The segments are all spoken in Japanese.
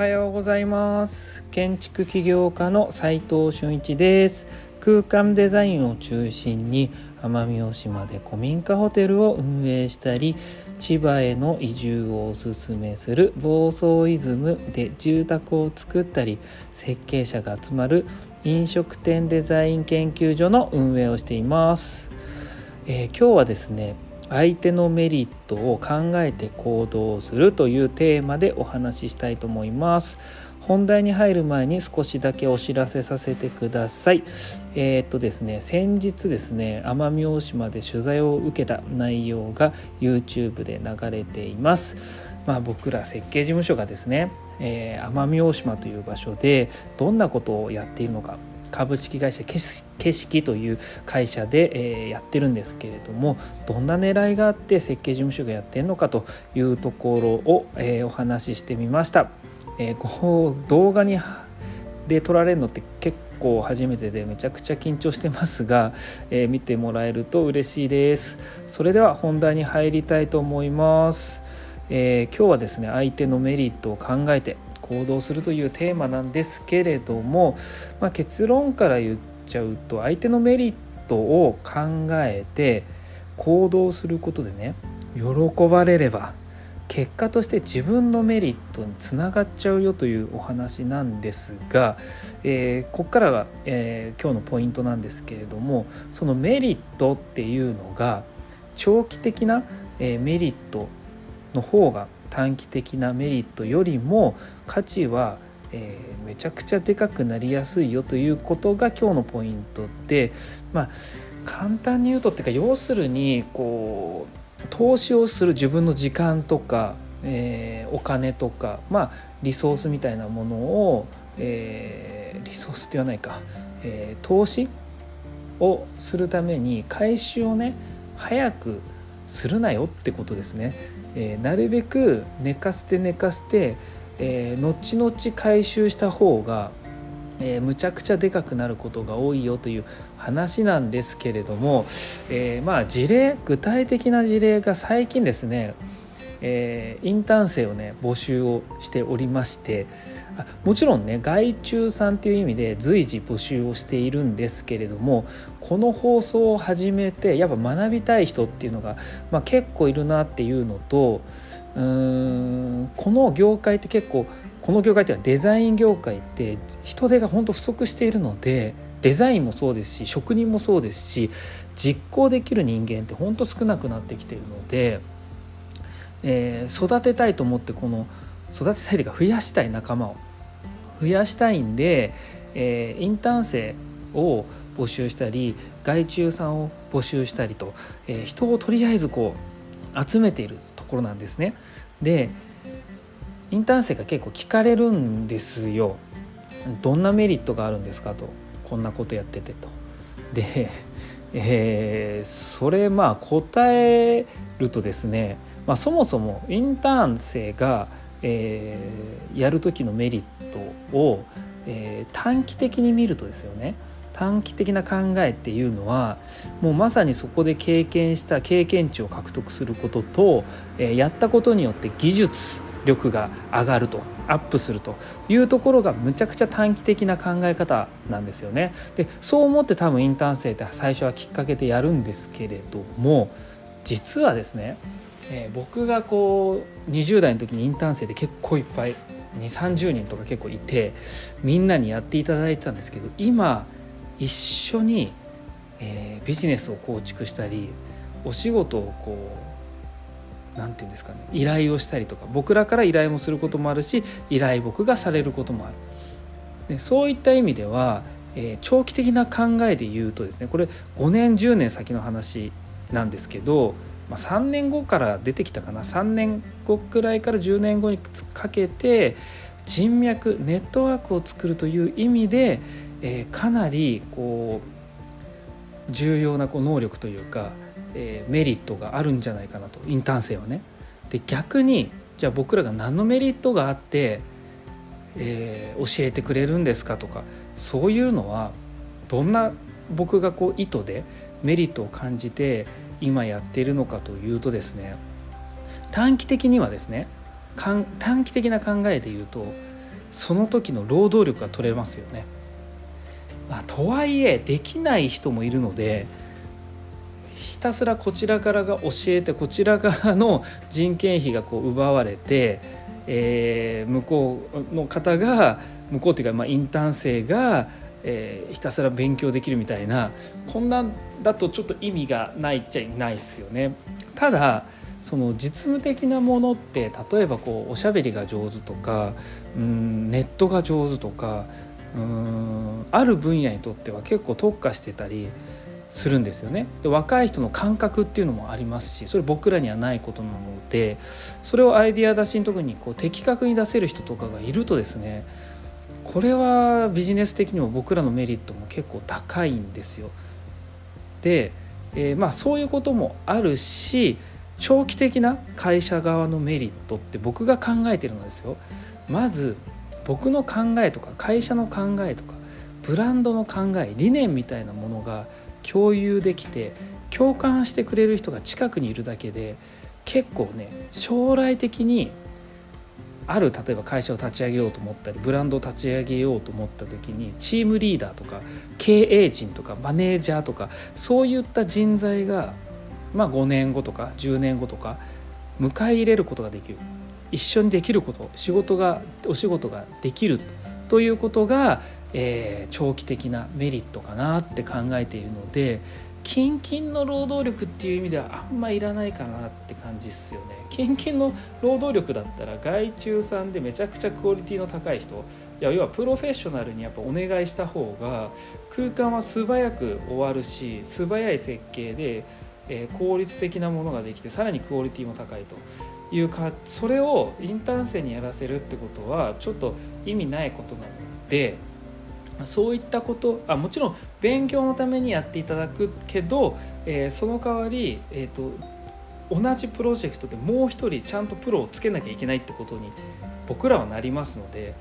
はようございます。建築起業家の斉藤俊一です。空間デザインを中心に奄美大島で古民家ホテルを運営したり千葉への移住をおすすめする房総イズムで住宅を作ったり設計者が集まる飲食店デザイン研究所の運営をしています、えー、今日はですね相手のメリットを考えて行動するというテーマでお話ししたいと思います。本題に入る前に少しだけお知らせさせてください。えー、っとですね先日ですね奄美大島で取材を受けた内容が YouTube で流れています。まあ、僕ら設計事務所がですね、えー、奄美大島という場所でどんなことをやっているのか株式会社景色という会社で、えやってるんですけれどもどんな狙いがあって設計事務所がやってるのかというところを、えお話ししてみました。えこう動画にで撮られるのって結構初めてでめちゃくちゃ緊張してますが、え、見てもらえると嬉しいですそれでは本題に入りたいと思います、えー、今日はですね相手のメリットを考えて行動するというテーマなんですけれども、まあ、結論から言っちゃうと相手のメリットを考えて行動することでね喜ばれれば結果として自分のメリットにつながっちゃうよというお話なんですが、えー、ここからが、えー、今日のポイントなんですけれどもそのメリットっていうのが長期的な、えー、メリットの方が短期的なメリットよりも価値は、えー、めちゃくちゃでかくなりやすいよということが今日のポイントでまあ簡単に言うとっていうか要するにこう投資をする自分の時間とか、えー、お金とかまあリソースみたいなものを、えー、リソースって言わないか、えー、投資をするために回収をね早くするなよってことですね。えー、なるべく寝かせて寝かせて、えー、後々回収した方が、えー、むちゃくちゃでかくなることが多いよという話なんですけれども、えー、まあ事例具体的な事例が最近ですね、えー、インターン生をね募集をしておりましてあもちろんね外注さんっていう意味で随時募集をしているんですけれどもこの放送を始めてやっぱ学びたい人っていうのが、まあ、結構いるなっていうのとうーんこの業界って結構この業界っていうのはデザイン業界って人手が本当不足しているのでデザインもそうですし職人もそうですし実行できる人間って本当少なくなってきているので、えー、育てたいと思ってこの育てたいというか増やしたい仲間を増やしたいんで、えー、インターン生を募集したり外注さんを募集したりと、えー、人をとりあえずこう集めているところなんですね。でインターン生が結構聞かれるんですよ。どんなメリットがあるんですかとこんなことやっててと。で、えー、それまあ答えるとですね、まあ、そもそもインターン生がえー、やる時のメリットを、えー、短期的に見るとですよね短期的な考えっていうのはもうまさにそこで経験した経験値を獲得することと、えー、やったことによって技術力が上がるとアップするというところがむちゃくちゃ短期的な考え方なんですよね。でそう思って多分インターン生って最初はきっかけでやるんですけれども実はですねえー、僕がこう20代の時にインターン生で結構いっぱい2 3 0人とか結構いてみんなにやっていただいてたんですけど今一緒に、えー、ビジネスを構築したりお仕事をこう何て言うんですかね依頼をしたりとか僕らから依頼もすることもあるし依頼僕がされることもある。でそういった意味では、えー、長期的な考えで言うとですねこれ5年10年先の話なんですけどまあ、3年後から出てきたかな3年後くらいから10年後にかけて人脈ネットワークを作るという意味で、えー、かなりこう重要なこう能力というか、えー、メリットがあるんじゃないかなとインターン生はね。で逆にじゃあ僕らが何のメリットがあって、えー、教えてくれるんですかとかそういうのはどんな僕がこう意図でメリットを感じて今やっているのかというとですね短期的にはですね短期的な考えで言うとその時の労働力が取れますよね。まあ、とはいえできない人もいるのでひたすらこちらからが教えてこちら側の人件費がこう奪われて、えー、向こうの方が向こうっていうか、まあ、インターン生が、えー、ひたすら勉強できるみたいなこんなんだとちょっと意味がないっちゃないですよね。ただその実務的なものって例えばこうおしゃべりが上手とかうんネットが上手とかうんある分野にとっては結構特化してたりするんですよねで若い人の感覚っていうのもありますしそれ僕らにはないことなのでそれをアイディア出しの時にこう的確に出せる人とかがいるとですねこれはビジネス的にも僕らのメリットも結構高いんですよ。で、えー、まあそういうこともあるし長期的な会社側のメリットって僕が考えてるのですよ。まず僕の考えとか会社の考えとかブランドの考え理念みたいなものが共有できて共感してくれる人が近くにいるだけで結構ね将来的にある例えば会社を立ち上げようと思ったりブランドを立ち上げようと思った時にチームリーダーとか経営陣とかマネージャーとかそういった人材がまあ5年後とか10年後とか迎え入れることができる。一緒にできること仕事がお仕事ができる。ということが、えー、長期的なメリットかなって考えているので近々の労働力っていう意味ではあんまいらないかなって感じっすよね。近々の労働力だったら外注さんでめちゃくちゃクオリティの高い人いや要はプロフェッショナルにやっぱお願いした方が空間は素早く終わるし素早い設計で、えー、効率的なものができてさらにクオリティも高いというかそれをインターン生にやらせるってことはちょっと意味ないことなのでそういったことあもちろん勉強のためにやっていただくけど、えー、その代わり、えーと、同じプロジェクトでもう一人ちゃんとプロをつけなきゃいけないってことに僕らはなりますので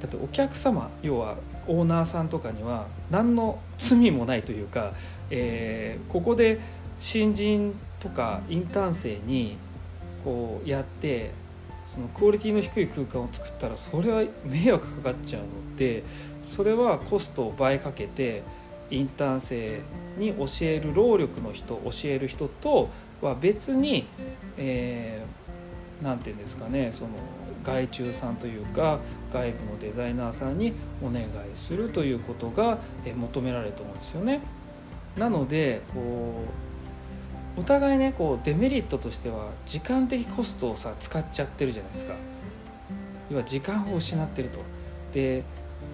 だってお客様要はオーナーさんとかには何の罪もないというか、えー、ここで新人とかインターン生にこうやってそのクオリティの低い空間を作ったらそれは迷惑かかっちゃうのでそれはコストを倍かけてインターン生に教える労力の人教える人とは別に何、えー、て言うんですかねその外注さんというか外部のデザイナーさんにお願いするということが求められると思うんですよね。なのでこうお互いねこうデメリットとしては時間的コストをさ使っちゃってるじゃないですか要は時間を失ってるとで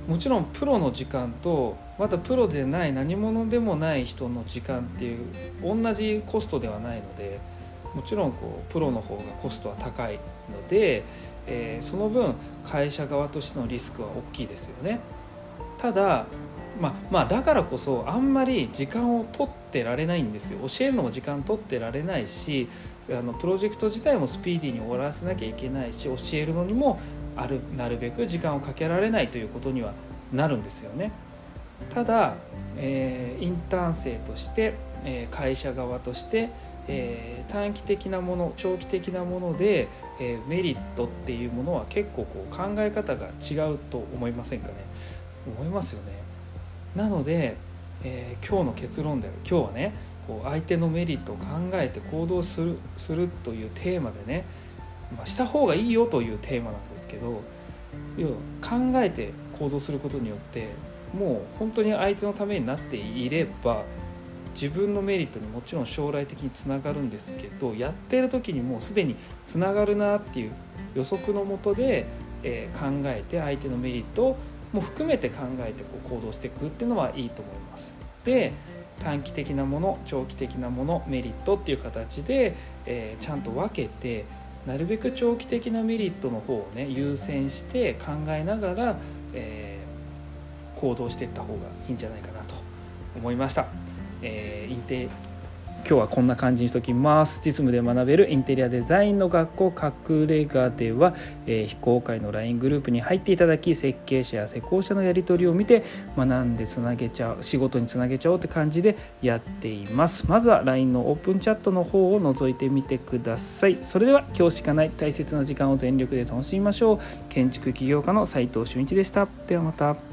もちろんプロの時間とまたプロでない何者でもない人の時間っていう同じコストではないのでもちろんこうプロの方がコストは高いので、えー、その分会社側としてのリスクは大きいですよね。ただまあ、まあだからこそあんまり時間を取ってられないんですよ教えるのも時間取ってられないしあのプロジェクト自体もスピーディーに終わらせなきゃいけないし教えるのにもあるなるべく時間をかけられないということにはなるんですよね。ただ、えー、インターン生として、えー、会社側として、えー、短期的なもの長期的なもので、えー、メリットっていうものは結構こう考え方が違うと思いませんかね？思いますよね。なので、えー、今日の結論である今日はねこう相手のメリットを考えて行動するするというテーマでね、まあ、した方がいいよというテーマなんですけど要は考えて行動することによってもう本当に相手のためになっていれば自分のメリットにもちろん将来的につながるんですけどやってる時にもうすでにつながるなっていう予測のもとで、えー、考えて相手のメリットをも含めて考えてこう行動していくっていうのはいいと思います。で短期的なもの長期的なものメリットっていう形で、えー、ちゃんと分けてなるべく長期的なメリットの方をね優先して考えながら、えー、行動していった方がいいんじゃないかなと思いました。えー、インテ今日はこんな感じにしときます。実務で学べるインテリアデザインの学校隠れ家では、えー、非公開の LINE グループに入っていただき設計者や施工者のやり取りを見て学んでつなげちゃう仕事につなげちゃおうって感じでやっています。まずは LINE のオープンチャットの方を覗いてみてください。それでは今日しかない大切な時間を全力で楽しみましょう。建築起業家の斉藤俊一でした。ではまた。